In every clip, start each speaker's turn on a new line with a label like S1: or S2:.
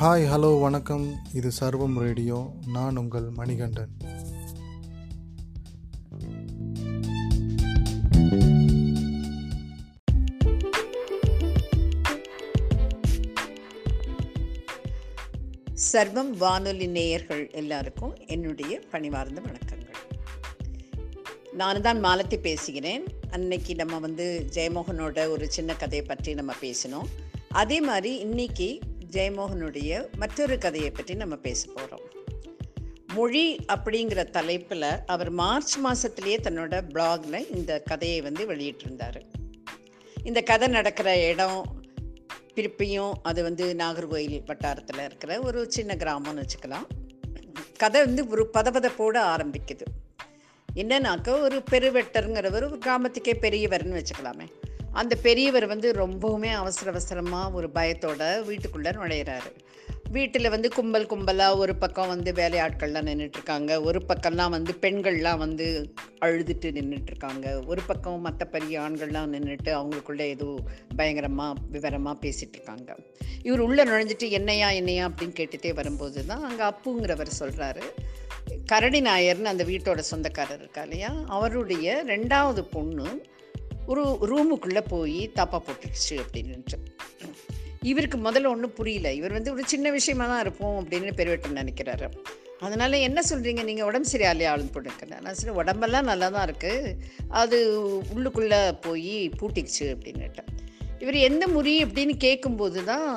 S1: Hi hello வணக்கம். இது சர்வம் ரேடியோ. நான் உங்கள் மணிகண்டன்.
S2: சர்வம் வானொலி நேயர்கள் எல்லாருக்கும் என்னுடைய பணிவார்ந்த வணக்கங்கள். நான் தான் மாலத்தி பேசுகிறேன். அன்னைக்கு நம்ம வந்து ஜெயமோகனோட ஒரு சின்ன கதையை பற்றி நம்ம பேசினோம். அதே மாதிரி இன்னைக்கு ஜெயமோகனுடைய மற்றொரு கதையை பற்றி நம்ம பேச போகிறோம் மொழி அப்படிங்கிற தலைப்பில் அவர் மார்ச் மாதத்துலேயே தன்னோட பிளாகில் இந்த கதையை வந்து வெளியிட்டிருந்தார். இந்த கதை நடக்கிற இடம் திருப்பியும் அது வந்து நாகர்கோயில் வட்டாரத்தில் இருக்கிற ஒரு சின்ன கிராமம்னு வச்சுக்கலாம். கதை வந்து ஒரு பதபதப்போடு ஆரம்பிக்குது. என்னன்னாக்கா ஒரு பெருவெட்டருங்கிறவர் ஒரு கிராமத்துக்கே பெரியவர்னு வச்சுக்கலாமே. அந்த பெரியவர் வந்து ரொம்பவுமே அவசர அவசரமாக ஒரு பயத்தோட வீட்டுக்குள்ளே நுழையிறாரு. வீட்டில் வந்து கும்பல் கும்பலாக ஒரு பக்கம் வந்து வேலையாட்கள்லாம் நின்றுட்டுருக்காங்க ஒரு பக்கம்லாம் வந்து பெண்கள்லாம் வந்து அழுதுட்டு நின்றுட்டுருக்காங்க ஒரு பக்கம் மற்ற பெரிய ஆண்கள்லாம் நின்றுட்டு அவங்களுக்குள்ளே ஏதோ பயங்கரமாக விவரமாக பேசிகிட்டு இருக்காங்க இவர் உள்ளே நுழைஞ்சிட்டு என்னையா என்னையா அப்படின்னு கேட்டுகிட்டே வரும்போது தான் அங்கே அப்புங்கிறவர் சொல்கிறாரு கரடி நாயர்னு அந்த வீட்டோட சொந்தக்காரர் இருக்கா இல்லையா? அவருடைய ரெண்டாவது பொண்ணு ஒரு ரூமுக்குள்ளே போய் தாப்பா போட்டுடுச்சு அப்படின்னுட்டு இவருக்கு முதல்ல ஒன்றும் புரியல. இவர் வந்து ஒரு சின்ன விஷயமா தான் இருப்போம் அப்படின்னு பெருவெட்டம் நினைக்கிறாரு. அதனால் என்ன சொல்கிறீங்க நீங்கள் உடம்பு சரியாலே ஆளுன்னு போட்டுருக்கேன் நான். சரி உடம்பெல்லாம் நல்லா தான் இருக்குது அது உள்ளுக்குள்ளே போய் பூட்டிக்குச்சு அப்படின்னுட்டேன் இவர் எந்த முறி அப்படின்னு கேட்கும்போது தான்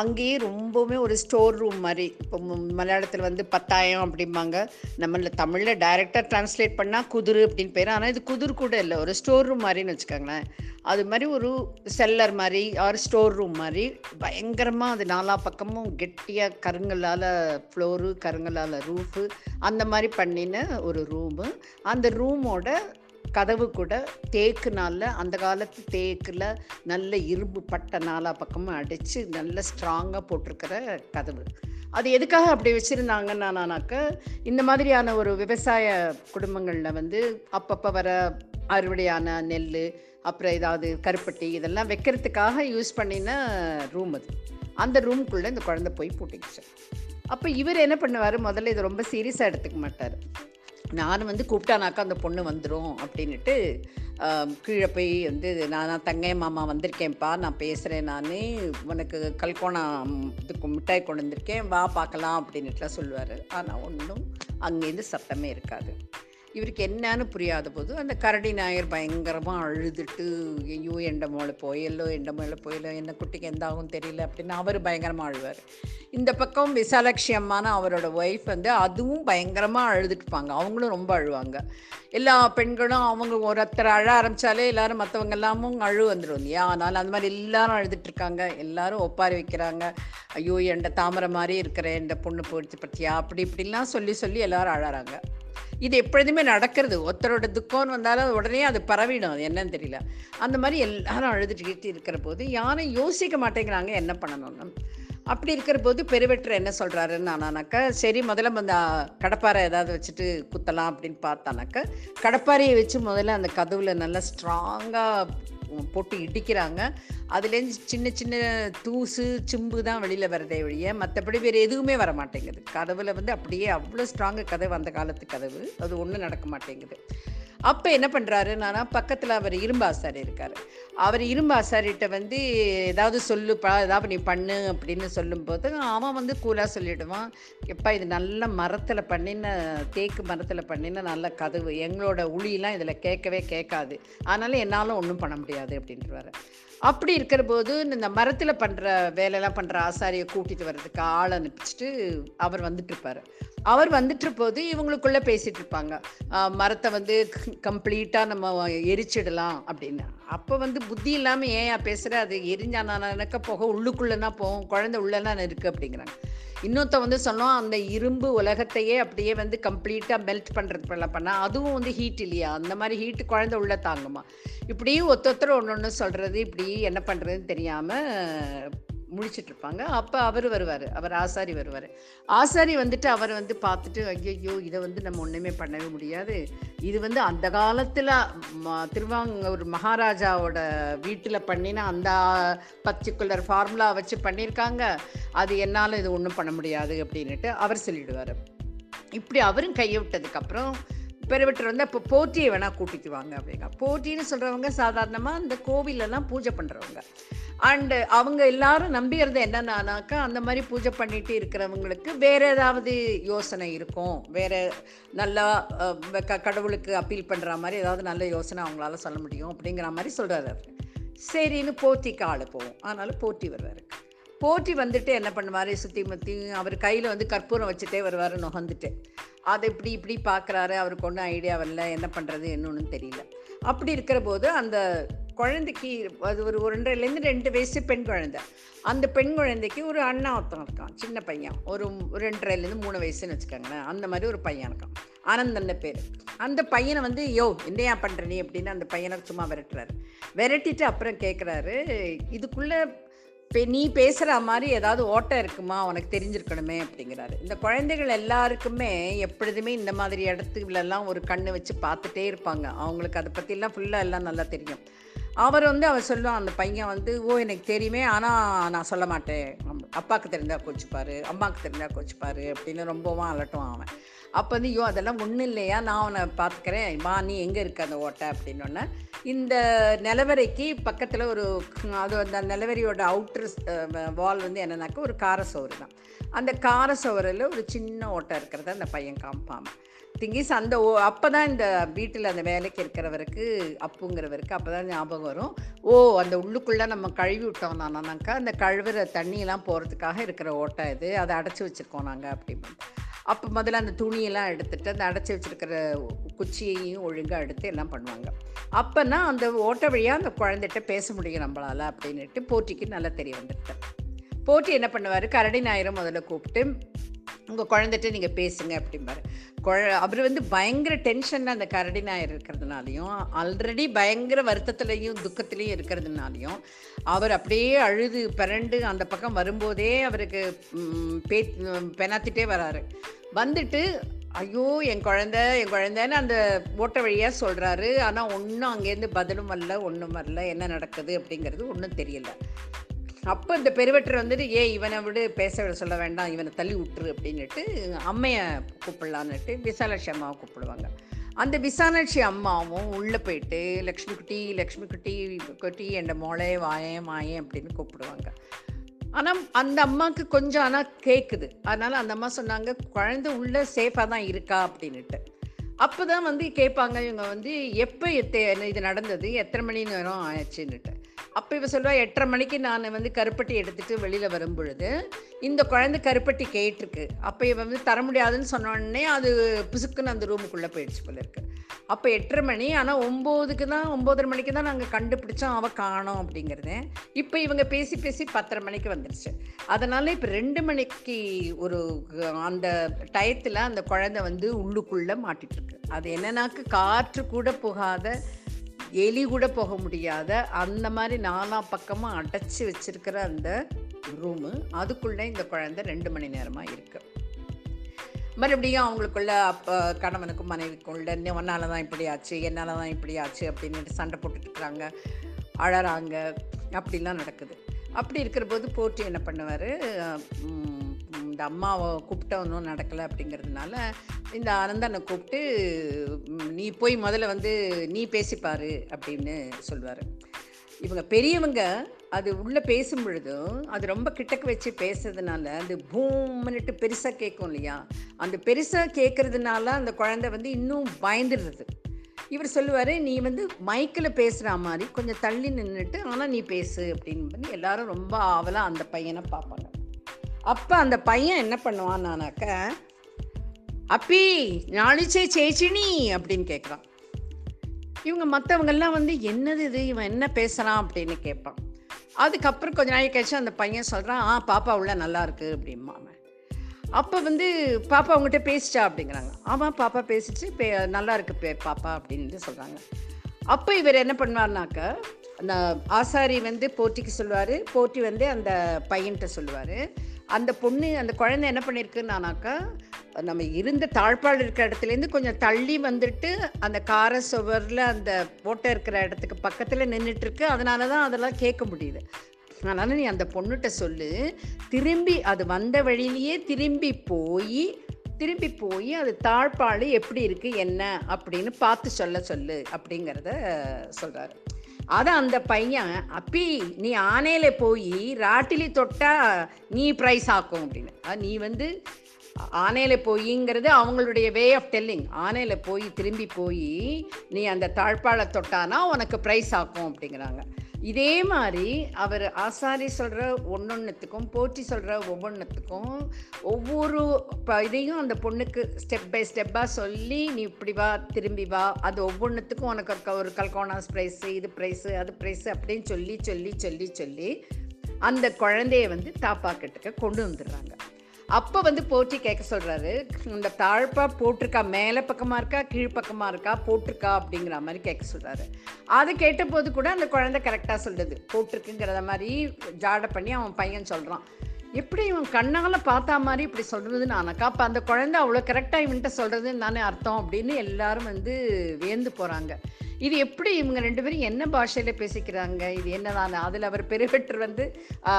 S2: அங்கேயே ரொம்பவுமே ஒரு ஸ்டோர் ரூம் மாதிரி. இப்போ மலையாளத்தில் வந்து பத்தாயம் அப்படிம்பாங்க. நம்மள தமிழில் டைரெக்டாக ட்ரான்ஸ்லேட் பண்ணால் குதிர் அப்படின்னு பேர். ஆனால் இது குதிர் கூட இல்லை. ஒரு ஸ்டோர் ரூம் மாதிரின்னு வச்சுக்கோங்களேன். அது மாதிரி ஒரு செல்லர் மாதிரி ஆர் ஸ்டோர் ரூம் மாதிரி. பயங்கரமாக அது நாலா பக்கமும் கெட்டியாக கருங்கலால் ஃப்ளோரு கருங்கலால் ரூஃபு அந்த மாதிரி பண்ணின ஒரு ரூமு அந்த ரூமோட கதவு கூட தேக்குனால அந்த காலத்து தேக்கில் நல்ல இரும்பு பட்டை நாலா பக்கமும் அடித்து நல்ல ஸ்ட்ராங்காக போட்டிருக்கிற கதவு. அது எதுக்காக அப்படி வச்சுருந்தாங்கன்னானாக்க இந்த மாதிரியான ஒரு விவசாய குடும்பங்களில் வந்து அப்பப்போ வர அறுவடையான நெல் அப்புறம் ஏதாவது கருப்பட்டி இதெல்லாம் வைக்கிறதுக்காக யூஸ் பண்ணின ரூம் அது. அந்த ரூம்குள்ளே இந்த குழந்தை போய் பூட்டிக்கிச்சு. அப்போ இவர் என்ன பண்ணுவார்? முதல்ல இதை ரொம்ப சீரியஸாக எடுத்துக்க மாட்டார். நான் வந்து கூப்பிட்டானாக்கா அந்த பொண்ணு வந்துடும் அப்படின்ட்டு கீழே போய் வந்து நான் நான் தங்கை மாமா வந்திருக்கேன்ப்பா நான் பேசுகிறேன் நான் உனக்கு கல்கோணம் இதுக்கு மிட்டாய் கொண்டு வந்திருக்கேன் வா பார்க்கலாம் அப்படின்னுட்டுலாம் சொல்லுவார். ஆனால் ஒன்றும் அங்கேருந்து சத்தமே இருக்காது. இவருக்கு என்னன்னு புரியாத போது அந்த கரடி நாயர் பயங்கரமாக அழுதுட்டு ஐயோ எண்ட மேலே போயலோ எண்ட மேலே போயலோ என்ன குட்டிக்கு எந்த ஆகும் தெரியல அப்படின்னு அவர் பயங்கரமாக அழுவார். இந்த பக்கம் விசாலட்சி அம்மான அவரோட ஒய்ஃப் வந்து அதுவும் பயங்கரமாக அழுதுட்டுப்பாங்க. அவங்களும் ரொம்ப அழுவாங்க. எல்லா பெண்களும் அவங்க ஒருத்தர் அழ ஆரம்பித்தாலே எல்லாரும் மற்றவங்க எல்லாமும் அழு வந்துடும் இல்லையா அதனால் அந்த மாதிரி எல்லாரும் அழுதுட்டுருக்காங்க. எல்லாரும் ஒப்பாரி வைக்கிறாங்க. ஐயோ எண்ட தாமரை மாதிரி இருக்கிற இந்த பொண்ணு போயிடுச்சு பற்றியா அப்படி இப்படிலாம் சொல்லி சொல்லி எல்லாரும் அழறாங்க. இது எப்பொழுதுமே நடக்கிறது. ஒருத்தரோட துக்கம்னு வந்தாலும் உடனே அது பரவிடும். அது என்னன்னு தெரியல. அந்த மாதிரி எல்லாரும் அழுதுட்டு இருக்கிற போது யாரும் யோசிக்க மாட்டேங்கிறாங்க என்ன பண்ணணும்னு. அப்படி இருக்கிற போது பெருவெற்றர் என்ன சொல்கிறாருன்னு ஆனானாக்கா சரி முதல்ல அந்த கடப்பாரை ஏதாவது வச்சுட்டு குத்தலாம் அப்படின்னு பார்த்தானாக்கா கடப்பாரையை வச்சு முதல்ல அந்த கதவுல நல்லா ஸ்ட்ராங்காக போட்டு இடிக்கிறாங்க. அதுலேருந்து சின்ன சின்ன தூசு சிம்பு தான் வெளியில் வரதே வழிய மற்றபடி வேறு எதுவுமே வர மாட்டேங்குது. கதவில் வந்து அப்படியே அவ்வளோ ஸ்ட்ராங்கு கதவு அந்த காலத்து கதவு. அது ஒன்றும் நடக்க மாட்டேங்குது. அப்போ என்ன பண்ணுறாரு பக்கத்தில் அவர் இரும்பு ஆசாரி இருக்கார். அவர் இரும்பு வந்து ஏதாவது சொல்லுப்பா ஏதாவது நீ பண்ணு அப்படின்னு சொல்லும்போது அவன் வந்து கூலாக சொல்லிவிடுவான் எப்பா இது நல்ல மரத்தில் பண்ணின தேக்கு மரத்தில் பண்ணின நல்ல கதவு. எங்களோட உளியெலாம் இதில் கேட்கவே கேட்காது. அதனால் என்னாலும் ஒன்றும் பண்ண முடியாது அப்படின்றவாரு. அப்படி இருக்கிற போது இந்த மரத்தில் பண்ணுற வேலையெல்லாம் பண்ணுற ஆசாரியை கூட்டிகிட்டு வர்றதுக்கு ஆள் அனுப்பிச்சிட்டு அவர் வந்துட்டுருப்பார் அவர் வந்துட்டு போது இவங்களுக்குள்ளே பேசிட்டு இருப்பாங்க மரத்தை வந்து கம்ப்ளீட்டாக நம்ம எரிச்சிடலாம் அப்படின்னு. அப்போ வந்து புத்தி இல்லாமல் ஏன் பேசுகிற அது எரிஞ்சானாக்க போக உள்ளுக்குள்ளேனா போகும். குழந்தை உள்ளனா இருக்குது அப்படிங்கிறாங்க. இன்னொருத்த வந்து சொன்னோம் அந்த இரும்பு உலகத்தையே அப்படியே வந்து கம்ப்ளீட்டாக மெல்ட் பண்ணுறது பண்ணால் அதுவும் வந்து ஹீட் இல்லையா? அந்த மாதிரி ஹீட்டு குழந்தை உள்ளே தாங்குமா? இப்படியும் ஒருத்தொத்தர் ஒன்று ஒன்று சொல்கிறது இப்படி என்ன பண்ணுறதுன்னு தெரியாமல் முடிச்சிட்ருப்பாங்க அப்போ அவர் வருவார். அவர் ஆசாரி வருவார். ஆசாரி வந்துட்டு அவர் வந்து பார்த்துட்டு ஐயோ இதை வந்து நம்ம ஒன்றுமே பண்ணவே முடியாது. இது வந்து அந்த காலத்தில் திருவாங்கூர் மகாராஜாவோட வீட்டில் பண்ணினா அந்த பர்டிகுலர் ஃபார்முலா வச்சு பண்ணியிருக்காங்க. அது என்னால் இது ஒன்றும் பண்ண முடியாது அப்படின்னுட்டு அவர் சொல்லிடுவார். இப்படி அவரும் கையை விட்டதுக்கப்புறம் பெருவட்டர் வந்து அப்போ போட்டியை வேணால் கூட்டிட்டு வாங்க அப்படிங்க. போட்டின்னு சொல்கிறவங்க சாதாரணமாக அந்த கோவிலெல்லாம் பூஜை பண்ணுறவங்க அண்டு அவங்க எல்லாரும் நம்பிடுறது என்னன்னாக்கா அந்த மாதிரி பூஜை பண்ணிட்டு இருக்கிறவங்களுக்கு வேற ஏதாவது யோசனை இருக்கும். வேற நல்லா க- கடவுளுக்கு அப்பீல் பண்ணுற மாதிரி ஏதாவது நல்ல யோசனை அவங்களால சொல்ல முடியும் அப்படிங்கிற மாதிரி சொல்கிறாரு சரின்னு போட்டிக்கு ஆள் போவோம். அதனால போட்டி வர்றாரு. போட்டி வந்துட்டு என்ன பண்ணுவார்? சுற்றி முற்றியும் அவர் கையில் வந்து கற்பூரம் வச்சுட்டே வருவார் நுகர்ந்துட்டு. அதை இப்படி இப்படி பார்க்குறாரு அவருக்கு ஒன்றும் ஐடியா வரல என்ன பண்ணுறது என்னன்னு தெரியல. அப்படி இருக்கிற போது அந்த குழந்தைக்கு அது ஒரு ஒன்றரைலேருந்து ரெண்டு வயசு பெண் குழந்தை. அந்த பெண் குழந்தைக்கு ஒரு அண்ணா ஒருத்தன் இருக்கான் சின்ன பையன். ஒரு ரெண்டரைலேருந்து மூணு வயசுன்னு வச்சுக்கோங்களேன் அந்த மாதிரி ஒரு பையன் இருக்கான். ஆனந்தன் பேர். அந்த பையனை வந்து யோ என்னையா பண்ணுற நீ? அப்படின்னு அந்த பையனை சும்மா விரட்டுறாரு. விரட்டிட்டு அப்புறம் கேட்குறாரு இதுக்குள்ளே நீ பேசுகிற மாதிரி ஏதாவது ஓட்டம் இருக்குமா? உனக்கு தெரிஞ்சிருக்கணுமே அப்படிங்கிறாரு. இந்த குழந்தைகள் எல்லாருக்குமே எப்பொழுதுமே இந்த மாதிரி இடத்துலலாம் ஒரு கண்ணு வச்சு பார்த்துட்டே இருப்பாங்க. அவங்களுக்கு அதை பற்றிலாம் ஃபுல்லாக எல்லாம் நல்லா தெரியும். அவர் வந்து அவர் சொல்லுவான் அந்த பையன் வந்து ஓ எனக்கு தெரியுமே ஆனால் நான் சொல்ல மாட்டேன். அப்பாவுக்கு தெரிந்தால் கோச்சிப்பார் அம்மாவுக்கு தெரிஞ்சா கோச்சிப்பாரு அப்படின்னு ரொம்பவும் அலட்டுவான் அவன். அப்போ வந்து ஐயோ அதெல்லாம் ஒன்றும் இல்லையா நான் அவனை பார்த்துக்கிறேன் மா நீ எங்கே இருக்க அந்த ஓட்டை? அப்படின்னோடனே இந்த நிலவரைக்கு பக்கத்தில் ஒரு அது அந்த நிலவரியோட அவுட்ரு வால் வந்து என்னன்னாக்கா ஒரு கார சோறு தான். அந்த காரசோரில் ஒரு சின்ன ஓட்டை இருக்கிறத அந்த பையன் காமிப்பான் திங்கிஸ் அந்த ஓ அப்போ தான் இந்த வீட்டில் அந்த வேலைக்கு இருக்கிறவருக்கு அப்புங்கிறவருக்கு அப்போ தான் ஞாபகம் வரும். ஓ அந்த உள்ளுக்குள்ளே நம்ம கழுவி விட்டோம் தானாக்கா அந்த கழுவுற தண்ணியெல்லாம் போகிறதுக்காக இருக்கிற ஓட்டை இது அதை அடைச்சி வச்சுருக்கோம் நாங்கள் அப்படின்னு. அப்போ முதல்ல அந்த துணியெல்லாம் எடுத்துகிட்டு அந்த அடைச்சி வச்சிருக்கிற குச்சியையும் ஒழுங்காக எடுத்து எல்லாம் பண்ணுவாங்க. அப்போனா அந்த ஓட்ட வழியாக அந்த குழந்தைகிட்ட பேச முடியும் நம்மளால் அப்படின்னுட்டு போட்டிக்கு நல்லா தெரிய வந்துட்டு போட்டி என்ன பண்ணுவார்? கரடி ஞாயிறு முதல்ல கூப்பிட்டு உங்கள் குழந்தைகிட்ட நீங்கள் பேசுங்க அப்படிம்பாரு. குழ அவர் வந்து பயங்கர டென்ஷனில் அந்த கரடி நாயர் இருக்கிறதுனாலையும் ஆல்ரெடி பயங்கர வருத்தத்துலேயும் துக்கத்துலேயும் இருக்கிறதுனாலையும் அவர் அப்படியே அழுது பிறண்டு அந்த பக்கம் வரும்போதே அவருக்கு பே பெணாத்திட்டே வராரு. வந்துட்டு ஐயோ என் குழந்த என் குழந்தைன்னு அந்த ஓட்ட வழியாக சொல்கிறாரு ஆனால் ஒன்றும் அங்கேருந்து பதிலும் வரல ஒன்றும் வரல என்ன நடக்குது அப்படிங்கிறது ஒன்றும் தெரியல. அப்போ இந்த பெருவெட்டர் வந்துட்டு ஏ இவனை விட பேச விட சொல்ல வேண்டாம் இவனை தள்ளி விட்டுரு அப்படின்னுட்டு அம்மையை கூப்பிடலான்னுட்டு விசாலாட்சி அம்மாவை கூப்பிடுவாங்க. அந்த விசாலாட்சி அம்மாவும் உள்ளே போயிட்டு லக்ஷ்மி குட்டி லக்ஷ்மி குட்டி குட்டி என் மோளே வாயேன் மாயேன் அப்படின்னு கூப்பிடுவாங்க. ஆனால் அந்த அம்மாவுக்கு கொஞ்சம் ஆனால் கேட்குது அதனால் அந்த அம்மா சொன்னாங்க குழந்தை உள்ளே சேஃபாக தான் இருக்கா? அப்படின்னுட்டு. அப்போ தான் வந்து கேட்பாங்க இவங்க வந்து எப்போ எத்த இது நடந்தது? எத்தனை மணி நேரம் ஆயிடுச்சுன்னுட்டு. அப்போ இவ சொல்லுவா எட்டரை மணிக்கு நான் வந்து கருப்பட்டி எடுத்துட்டு வெளியில் வரும் பொழுது இந்த குழந்தை கருப்பட்டி கேட்டிருக்கு. அப்போ இவன் வந்து தர முடியாதுன்னு சொன்ன அது பிசுக்குன்னு அந்த ரூமுக்குள்ளே போயிடுச்சு போல இருக்கு. அப்போ எட்டரை மணி ஆனால் ஒம்போதுக்கு தான் ஒம்போதரை மணிக்கு தான் நாங்கள் கண்டுபிடிச்சோம் அவள் காணோம் அப்படிங்கிறது. இப்போ இவங்க பேசி பேசி பத்தரை மணிக்கு வந்துடுச்சு அதனால் இப்போ ரெண்டு மணிக்கு ஒரு அந்த டயத்தில் அந்த குழந்தை வந்து உள்ளுக்குள்ளே மாட்டிகிட்ருக்கு அது என்னன்னாக்கு காற்று கூட போகாத எலி கூட போக முடியாத அந்த மாதிரி நாலா பக்கமாக அடைச்சி வச்சிருக்கிற அந்த ரூமு அதுக்குள்ளே இந்த குழந்தை ரெண்டு மணி நேரமாக இருக்கு. மறுபடியும் அவங்களுக்குள்ள அப்போ கணவனுக்கும் மனைவிக்குள்ள ஒன்னால் தான் இப்படி ஆச்சு என்னால் தான் இப்படி ஆச்சு அப்படின்னு சண்டை போட்டுட்ருக்குறாங்க அழறாங்க. அப்படிலாம் நடக்குது. அப்படி இருக்கிற போது போற்றி என்ன பண்ணுவார்? இந்த அம்மாவை கூப்பிட்ட ஒன்றும் நடக்கலை அப்படிங்கிறதுனால இந்த அனந்தனை கூப்பிட்டு நீ போய் முதல்ல வந்து நீ பேசிப்பாரு அப்படின்னு சொல்லுவார். இவங்க பெரியவங்க அது உள்ளே பேசும் பொழுதும் அது ரொம்ப கிட்டக்க வச்சு பேசுறதுனால அந்த பூம்னுட்டு பெருசாக கேட்கும் இல்லையா? அந்த பெருசாக கேட்கறதுனால அந்த குழந்தை வந்து இன்னும் பயந்துடுறது. இவர் சொல்லுவார் நீ வந்து மைக்கில் பேசுகிற மாதிரி கொஞ்சம் தள்ளி நின்றுட்டு ஆனால் நீ பேசு அப்படின்னு. எல்லாரும் ரொம்ப ஆவலாக அந்த பையனை பார்ப்பாங்க. அப்போ அந்த பையன் என்ன பண்ணுவான்னானாக்க அப்பி நாளிச்சே சேச்சினி அப்படின்னு கேட்குறான் இவங்க மற்றவங்கெல்லாம் வந்து என்னது இது? இவன் என்ன பேசுகிறான் அப்படின்னு கேட்பான். அதுக்கப்புறம் கொஞ்ச நாள் கழிச்சு அந்த பையன் சொல்கிறான் ஆ பாப்பா உள்ள நல்லா இருக்கு அப்படிமா அவன். அப்போ வந்து பாப்பா அவங்ககிட்ட பேசிச்சா அப்படிங்கிறாங்க. ஆமாம் பாப்பா பேசிச்சு பே நல்லா இருக்கு பே பாப்பா அப்படின்னு சொல்கிறாங்க அப்போ இவர் என்ன பண்ணுவார்னாக்க அந்த ஆசாரி வந்து போட்டிக்கு சொல்லுவார் போட்டி வந்து அந்த பையன்கிட்ட சொல்லுவார். அந்த பொண்ணு அந்த குழந்தை என்ன பண்ணியிருக்குன்னானாக்கா நம்ம இருந்த தாழ்பால் இருக்கிற இடத்துலேருந்து கொஞ்சம் தள்ளி வந்துட்டு அந்த கார சுவரில் அந்த போட்டை இருக்கிற இடத்துக்கு பக்கத்தில் நின்றுட்டுருக்கு அதனால தான் அதெல்லாம் கேட்க முடியுது. அதனால் நீ அந்த பொண்ணுகிட்ட சொல்லு. திரும்பி அது வந்த வழியிலேயே திரும்பி போய் திரும்பி போய் அது தாழ்பாடு எப்படி இருக்குது என்ன அப்படின்னு பார்த்து சொல்ல சொல்லு அப்படிங்கிறத சொல்கிறாரு அதை அந்த பையன் அப்பி நீ ஆனையில் போய் ராட்டிலி தொட்டா நீ ப்ரைஸ் ஆக்கும் அப்படின்னு. அது நீ வந்து ஆனையில போயிங்கிறது அவங்களுடைய வே ஆஃப் டெல்லிங் ஆனையில போய் திரும்பி போய் நீ அந்த தாழ்பாளை தொட்டானா உனக்கு ப்ரைஸ் ஆக்கும் அப்படிங்கிறாங்க. இதே மாதிரி அவர் ஆசாரி சொல்கிற ஒன்றொன்றுத்துக்கும் போற்றி சொல்கிற ஒவ்வொன்றுத்துக்கும் ஒவ்வொரு ப- இதையும் அந்த பொண்ணுக்கு ஸ்டெப் பை ஸ்டெப்பாக சொல்லி நீ இப்படி வா திரும்பி வா. அது ஒவ்வொன்றுத்துக்கும் உனக்கு ஒரு கல்கோனாஸ் ப்ரைஸு இது ப்ரைஸு அது ப்ரைஸு அப்படின்னு சொல்லி சொல்லி சொல்லி சொல்லி அந்த குழந்தைய வந்து தாப்பாக்கட்டுக்கு கொண்டு வந்துடுறாங்க. அப்போ வந்து போற்றி கேட்க சொல்கிறாரு இந்த தாழ்ப்பா போட்டிருக்கா மேலே பக்கமாக இருக்கா கீழ்ப்பக்கமாக இருக்கா போட்டிருக்கா அப்படிங்கிற மாதிரி கேட்க சொல்கிறாரு அது கேட்டபோது கூட அந்த குழந்தை கரெக்டாக சொல்லுது. போட்டிருக்குங்கிறத மாதிரி ஜாடை பண்ணி அவன் பையன் சொல்கிறான் எப்படி இவன் கண்ணால் பார்த்தா மாதிரி இப்படி சொல்கிறதுன்னு ஆனாக்கா அப்போ அந்த குழந்தை அவ்வளோ கரெக்டாக இவன்கிட்ட சொல்கிறதுன்னு தானே அர்த்தம் அப்படின்னு எல்லாரும் வந்து வியந்து போகிறாங்க இது எப்படி இவங்க ரெண்டு பேரும் என்ன பாஷையில் பேசிக்கிறாங்க? இது என்னதானே? அதில் அவர் பெருவெற்று வந்து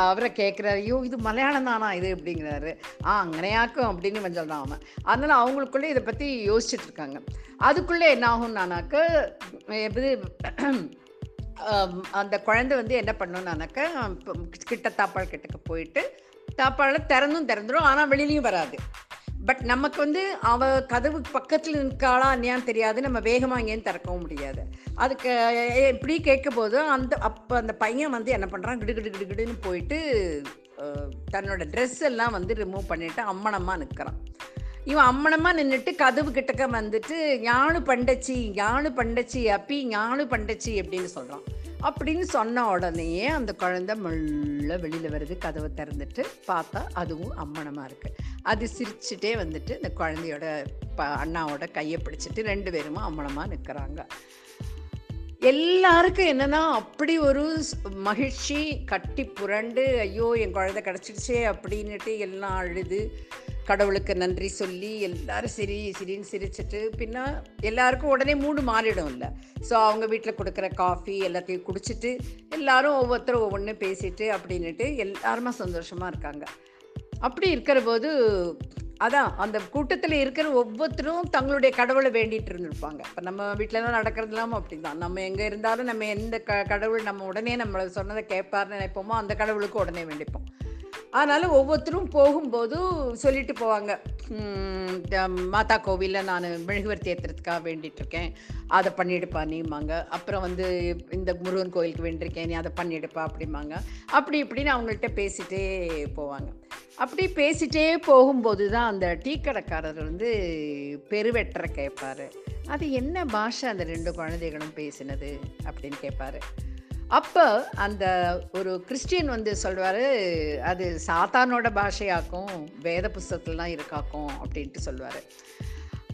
S2: அவரை கேட்குறாரு ஐயோ இது மலையாளம் தானா இது? அப்படிங்கிறாரு. ஆ அங்கனையாக்கும் அப்படின்னு இவன் தான் அவன். அதனால் அவங்களுக்குள்ளே இதை பற்றி யோசிச்சுட்டு இருக்காங்க. அதுக்குள்ளே என்ன ஆகும்னானாக்க இது அந்த குழந்தை வந்து என்ன பண்ணுனானாக்கா இப்போ கிட்ட தாப்பாள் கிட்டக்க போயிட்டு தாப்பாளை திறந்தும் திறந்துடும் ஆனால் வெளியிலையும் வராது. பட் நமக்கு வந்து அவ கதவு பக்கத்தில் நிற்காளா இல்லையான்னு தெரியாது. நம்ம வேகமாக எங்கேயும் திறக்கவும் முடியாது. அதுக்கு இப்படி கேட்க போதும் அந்த அப்போ அந்த பையன் வந்து என்ன பண்ணுறான் கிடு கிடு கிடு கிடுன்னு போயிட்டு தன்னோட ட்ரெஸ் எல்லாம் வந்து ரிமூவ் பண்ணிட்டு அம்மனமாக நிற்கிறான். இவன் அம்மனமாக நின்றுட்டு கதவு கிட்டக்க வந்துட்டு ஞானு பண்டச்சி ஞானு பண்டச்சி அப்பி ஞானு பண்டச்சி அப்படின்னு சொல்கிறான் அப்படின்னு சொன்ன உடனேயே அந்த குழந்தை மெல்ல வெளியில் வருது கதவை திறந்துட்டு பார்த்தா அதுவும் அம்மனமாக இருக்குது அது சிரிச்சுட்டே வந்துட்டு இந்த குழந்தையோட ப அண்ணாவோட கையை பிடிச்சிட்டு ரெண்டு பேருமா அம்மனமாக நிற்கிறாங்க எல்லாருக்கும் என்னன்னா அப்படி ஒரு மகிழ்ச்சி கட்டி புரண்டு ஐயோ என் குழந்தை கிடச்சிடுச்சே அப்படின்னுட்டு எல்லாம் அழுது. கடவுளுக்கு நன்றி சொல்லி எல்லாரும் சிரி சிரின்னு சிரிச்சிட்டு பின்ன எல்லாருக்கும் உடனே மூடு மாறிடும் இல்லை. ஸோ அவங்க வீட்டில் கொடுக்குற காஃபி எல்லாத்தையும் குடிச்சிட்டு எல்லாரும் ஒவ்வொருத்தரும் ஒவ்வொன்று பேசிட்டு அப்படின்னுட்டு எல்லாருமா சந்தோஷமாக இருக்காங்க. அப்படி இருக்கிற போது அதான் அந்த கூட்டத்தில் இருக்கிற ஒவ்வொருத்தரும் தங்களுடைய கடவுளை வேண்டிட்டு இருந்திருப்பாங்க. இப்போ நம்ம வீட்டிலலாம் நடக்கிறதுலாம் அப்படி தான் நம்ம எங்கே இருந்தாலும் நம்ம எந்த க கடவுள் நம்ம உடனே நம்மளை சொன்னதை கேட்பார்னு நினைப்போமோ அந்த கடவுளுக்கு உடனே வேண்டிப்போம். அதனால் ஒவ்வொருத்தரும் போகும்போது சொல்லிட்டு போவாங்க. மாதா கோவிலில் நான் மெழுகுவர்த்தி ஏற்றுறதுக்காக வேண்டிட்டு இருக்கேன் அதை பண்ணிடுப்பா நீம்பாங்க அப்புறம் வந்து இந்த முருகன் கோயிலுக்கு வேண்டியிருக்கேன். நீ அதை பண்ணிடுப்பா அப்படிம்பாங்க. அப்படி இப்படின்னு அவங்கள்ட்ட பேசிகிட்டே போவாங்க. அப்படி பேசிகிட்டே போகும்போது தான் அந்த டீ கடைக்காரர் வந்து பெருவெட்டரை கேட்பாரு அது என்ன பாஷை அந்த ரெண்டு குழந்தைகளும் பேசினது? அப்படின்னு கேட்பாரு அப்போ அந்த ஒரு கிறிஸ்டியன் வந்து சொல்வார் அது சாத்தானோட பாஷையாக்கும் வேத புஸ்தகத்துலலாம் இருக்காக்கும் அப்படின்ட்டு சொல்லுவார்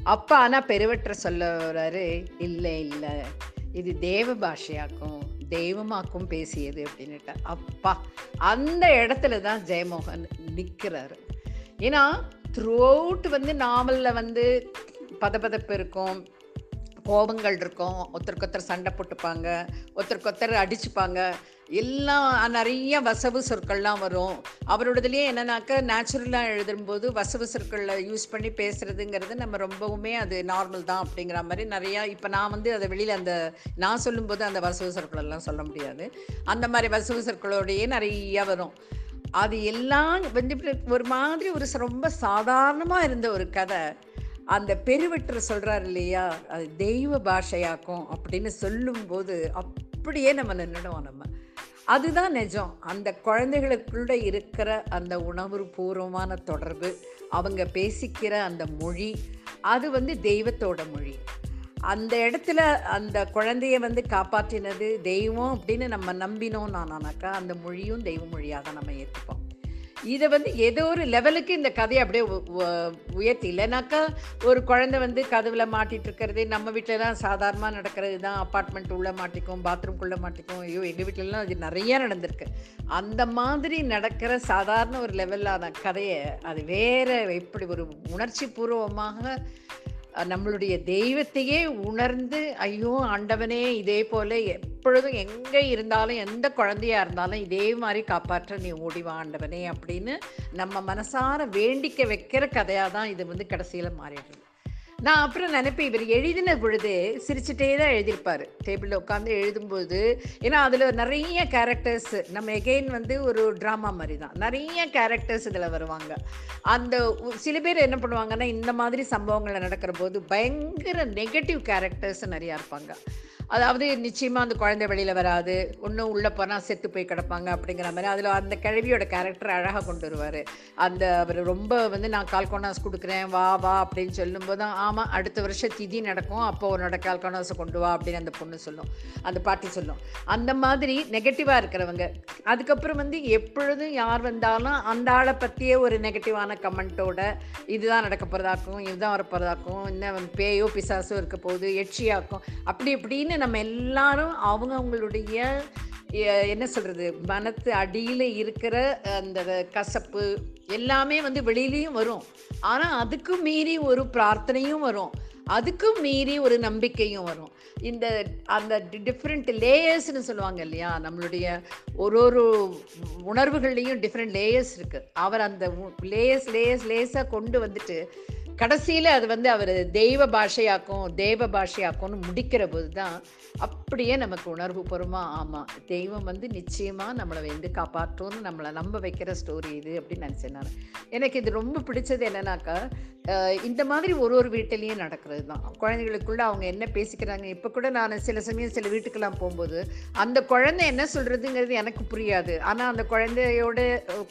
S2: அப்போ ஆனால் பெருவற்ற சொல்ல வர்றாரு இல்லை இல்லை இது தேவ பாஷையாக்கும் தெய்வமாக்கும் பேசியது அப்படின்னுட்டு. அப்பா அந்த இடத்துல தான் ஜெயமோகன் நிற்கிறாரு ஏன்னா த்ரூ வந்து நாவலில் வந்து பதபதப்பு இருக்கும் கோபங்கள் இருக்கும். ஒருத்தருக்கு ஒருத்தர் சண்டை போட்டுப்பாங்க. ஒருத்தருக்கு ஒருத்தர் அடிச்சுப்பாங்க. எல்லாம் நிறைய வசவு சொற்கள்லாம் வரும். அவரோடதுலேயே என்னன்னாக்க நேச்சுரலாக எழுதும்போது வசவு சொற்களை யூஸ் பண்ணி பேசுகிறதுங்கிறது நம்ம ரொம்பவுமே அது நார்மல் தான் அப்படிங்கிற மாதிரி நிறையா இப்போ நான் வந்து அதை வெளியில் அந்த நான் சொல்லும்போது அந்த வசவு சொற்களெல்லாம் சொல்ல முடியாது. அந்த மாதிரி வசவு சொற்களோடையே நிறையா வரும். அது எல்லாம் வந்து ஒரு மாதிரி ஒரு ரொம்ப சாதாரணமாக இருந்த ஒரு கதை. அந்த பெருவெற்ற சொல்கிறார் இல்லையா? அது தெய்வ பாஷையாக்கும் அப்படின்னு சொல்லும்போது அப்படியே நம்ம நின்றுடுவோம் நம்ம. அதுதான் நிஜம். அந்த குழந்தைகளுக்குள்ள இருக்கிற அந்த உணர்வு பூர்வமான தொடர்பு அவங்க பேசிக்கிற அந்த மொழி அது வந்து தெய்வத்தோட மொழி. அந்த இடத்துல அந்த குழந்தைய வந்து காப்பாற்றினது தெய்வம் அப்படின்னு நம்ம நம்பினோம் நானானாக்கா அந்த மொழியும் தெய்வ மொழியாக நம்ம ஏற்றுப்போம் இதை வந்து ஏதோ ஒரு லெவலுக்கு இந்த கதையை அப்படியே உயர்த்தி. இல்லைனாக்கா ஒரு குழந்தை வந்து கதவுல மாட்டிட்டு இருக்கிறது நம்ம வீட்டிலலாம் சாதாரணமாக நடக்கிறது தான். அப்பார்ட்மெண்ட் உள்ளே மாட்டிக்கும் பாத்ரூம்குள்ளே மாட்டிக்கும். ஐயோ எங்கள் வீட்டிலலாம் அது நிறைய நடந்திருக்கு. அந்த மாதிரி நடக்கிற சாதாரண ஒரு லெவலான கதையை. அது வேற எப்படி ஒரு உணர்ச்சி பூர்வமாக நம்மளுடைய தெய்வத்தையே உணர்ந்து ஐயோ ஆண்டவனே இதே போல எப்பொழுதும் எங்கே இருந்தாலும் எந்த குழந்தையா இருந்தாலும் இதே மாதிரி காப்பாற்ற நீ ஓடிவா ஆண்டவனே அப்படின்னு நம்ம மனசார வேண்டிக்க வைக்கிற கதையாக தான் இது வந்து கடைசியில் மாறிடுது. நான் அப்புறம் நினைப்பேன் இவர் எழுதின பொழுது சிரிச்சுட்டே தான் எழுதியிருப்பார் டேபிளில் உட்காந்து எழுதும்போது ஏன்னா அதில் நிறைய கேரக்டர்ஸ் நம்ம எகெயின் வந்து ஒரு ட்ராமா மாதிரி தான் நிறைய கேரக்டர்ஸ் இதில் வருவாங்க. அந்த சில பேர் என்ன பண்ணுவாங்கன்னா இந்த மாதிரி சம்பவங்கள் நடக்கிற போது பயங்கர நெகட்டிவ் கேரக்டர்ஸ் நிறையா இருப்பாங்க. அதாவது நிச்சயமாக அந்த குழந்தை வெளியில் வராது. ஒன்றும் உள்ளே போனால் செத்து போய் கிடப்பாங்க அப்படிங்கிற மாதிரி. அதில் அந்த கிழவியோட கேரக்டர் அழகாக கொண்டு வருவார். அந்த அவர் ரொம்ப வந்து நான் கால்கோனாஸ் கொடுக்குறேன் வா வா அப்படின்னு சொல்லும்போது தான் ஆமாம் அடுத்த வருஷம் திதி நடக்கும். அப்போ உன்னோட கால்கோனாஸை கொண்டு வா அப்படின்னு அந்த பொண்ணு சொல்லும். அந்த பாட்டி சொல்லும். அந்த மாதிரி நெகட்டிவாக இருக்கிறவங்க. அதுக்கப்புறம் வந்து எப்பொழுதும் யார் வந்தாலும் அந்த ஆளை பற்றியே ஒரு நெகட்டிவான கமெண்ட்டோட இதுதான் நடக்க போகிறதாக்கும் இதுதான் வரப்போகிறதாக்கும் என்ன இன்னும் பேயோ பிசாசோ இருக்க போகுது எட்சியாக்கும். அப்படி இப்படின்னு நம்ம எல்லாரும் அவங்க அவங்களுடைய என்ன சொல்கிறது மனத்து அடியில் இருக்கிற அந்த கசப்பு எல்லாமே வந்து வெளியிலையும் வரும். ஆனால் அதுக்கும் மீறி ஒரு பிரார்த்தனையும் வரும். அதுக்கும் மீறி ஒரு நம்பிக்கையும் வரும். இந்த அந்த டிஃப்ரெண்ட் லேயர்ஸ்னு சொல்லுவாங்க இல்லையா நம்மளுடைய ஒரு ஒரு உணர்வுகள்லேயும் டிஃப்ரெண்ட் லேயர்ஸ் இருக்குது அவர் அந்த லேயர்ஸ் லேயர்ஸ் லேயர்ஸாக கொண்டு வந்துட்டு கடைசியில் அது வந்து அவர் தெய்வ பாஷையாக்கும் தேவ பாஷையாக்கும்னு முடிக்கிற போது தான் அப்படியே நமக்கு உணர்வு பூர்வமாக ஆமாம் தெய்வம் வந்து நிச்சயமாக நம்மளை வந்து காப்பாற்றும்னு நம்மளை நம்ப வைக்கிற ஸ்டோரி இது அப்படின்னு நினச்சேன் நான். எனக்கு இது ரொம்ப பிடிச்சது என்னன்னாக்கா இந்த மாதிரி ஒரு ஒரு வீட்டிலையும் நடக்கிறது தான் குழந்தைகளுக்குள்ள அவங்க என்ன பேசிக்கிறாங்க இப்போ கூட நான் சில சமயம் சில வீட்டுக்கெல்லாம் போகும்போது அந்த குழந்தை என்ன சொல்கிறதுங்கிறது எனக்கு புரியாது. ஆனால் அந்த குழந்தையோட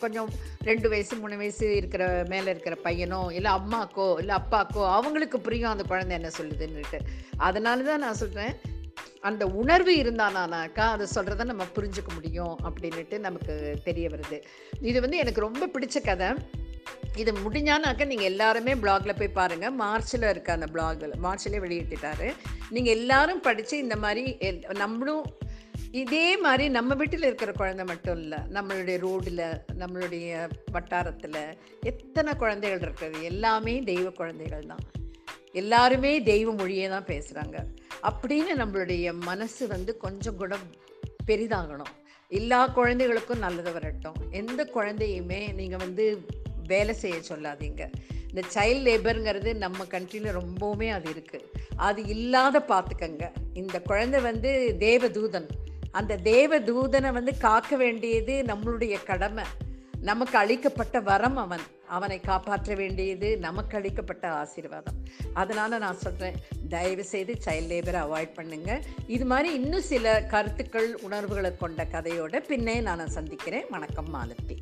S2: கொஞ்சம் ரெண்டு வயசு மூணு வயசு இருக்கிற மேலே இருக்கிற பையனோ இல்லை அம்மாக்கோ இல்லை அப்பாக்கோ அவங்களுக்கு புரியும் அந்த குழந்தை என்ன சொல்லுதுன்னுட்டு. அதனால தான் நான் சொல்கிறேன் அந்த உணர்வு இருந்தானானாக்கா அதை சொல்கிறத நம்ம புரிஞ்சுக்க முடியும் அப்படின்ட்டு நமக்கு தெரிய வருது. இது வந்து எனக்கு ரொம்ப பிடிச்ச கதை. இது முடிஞ்சானாக்கா நீங்கள் எல்லாருமே பிளாகில் போய் பாருங்கள் மார்ச்சில் இருக்க அந்த பிளாகில் மார்ச்லேயே வெளியிட்டுட்டாரு. நீங்கள் எல்லாரும் படித்து இந்த மாதிரி எல்- நம்மளும் இதே மாதிரி நம்ம வீட்டில் இருக்கிற குழந்தை மட்டும் இல்லை நம்மளுடைய ரோடில் நம்மளுடைய வட்டாரத்தில் எத்தனை குழந்தைகள் இருக்கிறது? எல்லாமே தெய்வ குழந்தைகள் தான். எல்லாருமே தெய்வ மொழியே தான் பேசுகிறாங்க அப்படின்னு நம்மளுடைய மனசு வந்து கொஞ்சம் கூட பெரிதாகணும். எல்லா குழந்தைகளுக்கும் நல்லது வரட்டும். எந்த குழந்தையுமே நீங்கள் வந்து வேலை செய்ய சொல்லாதீங்க. இந்த சைல்ட் லேபருங்கிறது நம்ம கண்ட்ரியில் ரொம்பவுமே அது இருக்குது அது இல்லாத பார்த்துக்கங்க. இந்த குழந்தை வந்து தேவதூதன். அந்த தேவ தூதனை வந்து காக்க வேண்டியது நம்மளுடைய கடமை. நமக்கு அளிக்கப்பட்ட வரம் அவன். அவனை காப்பாற்ற வேண்டியது நமக்கு அளிக்கப்பட்ட ஆசீர்வாதம். அதனால் நான் சொல்கிறேன் தயவு செய்து சைல்ட் லேபரை அவாய்ட் பண்ணுங்கள் இது மாதிரி இன்னும் சில கருத்துக்கள் உணர்வுகளை கொண்ட கதையோட பின்னே நான் சந்திக்கிறேன். வணக்கம் மாலத்தி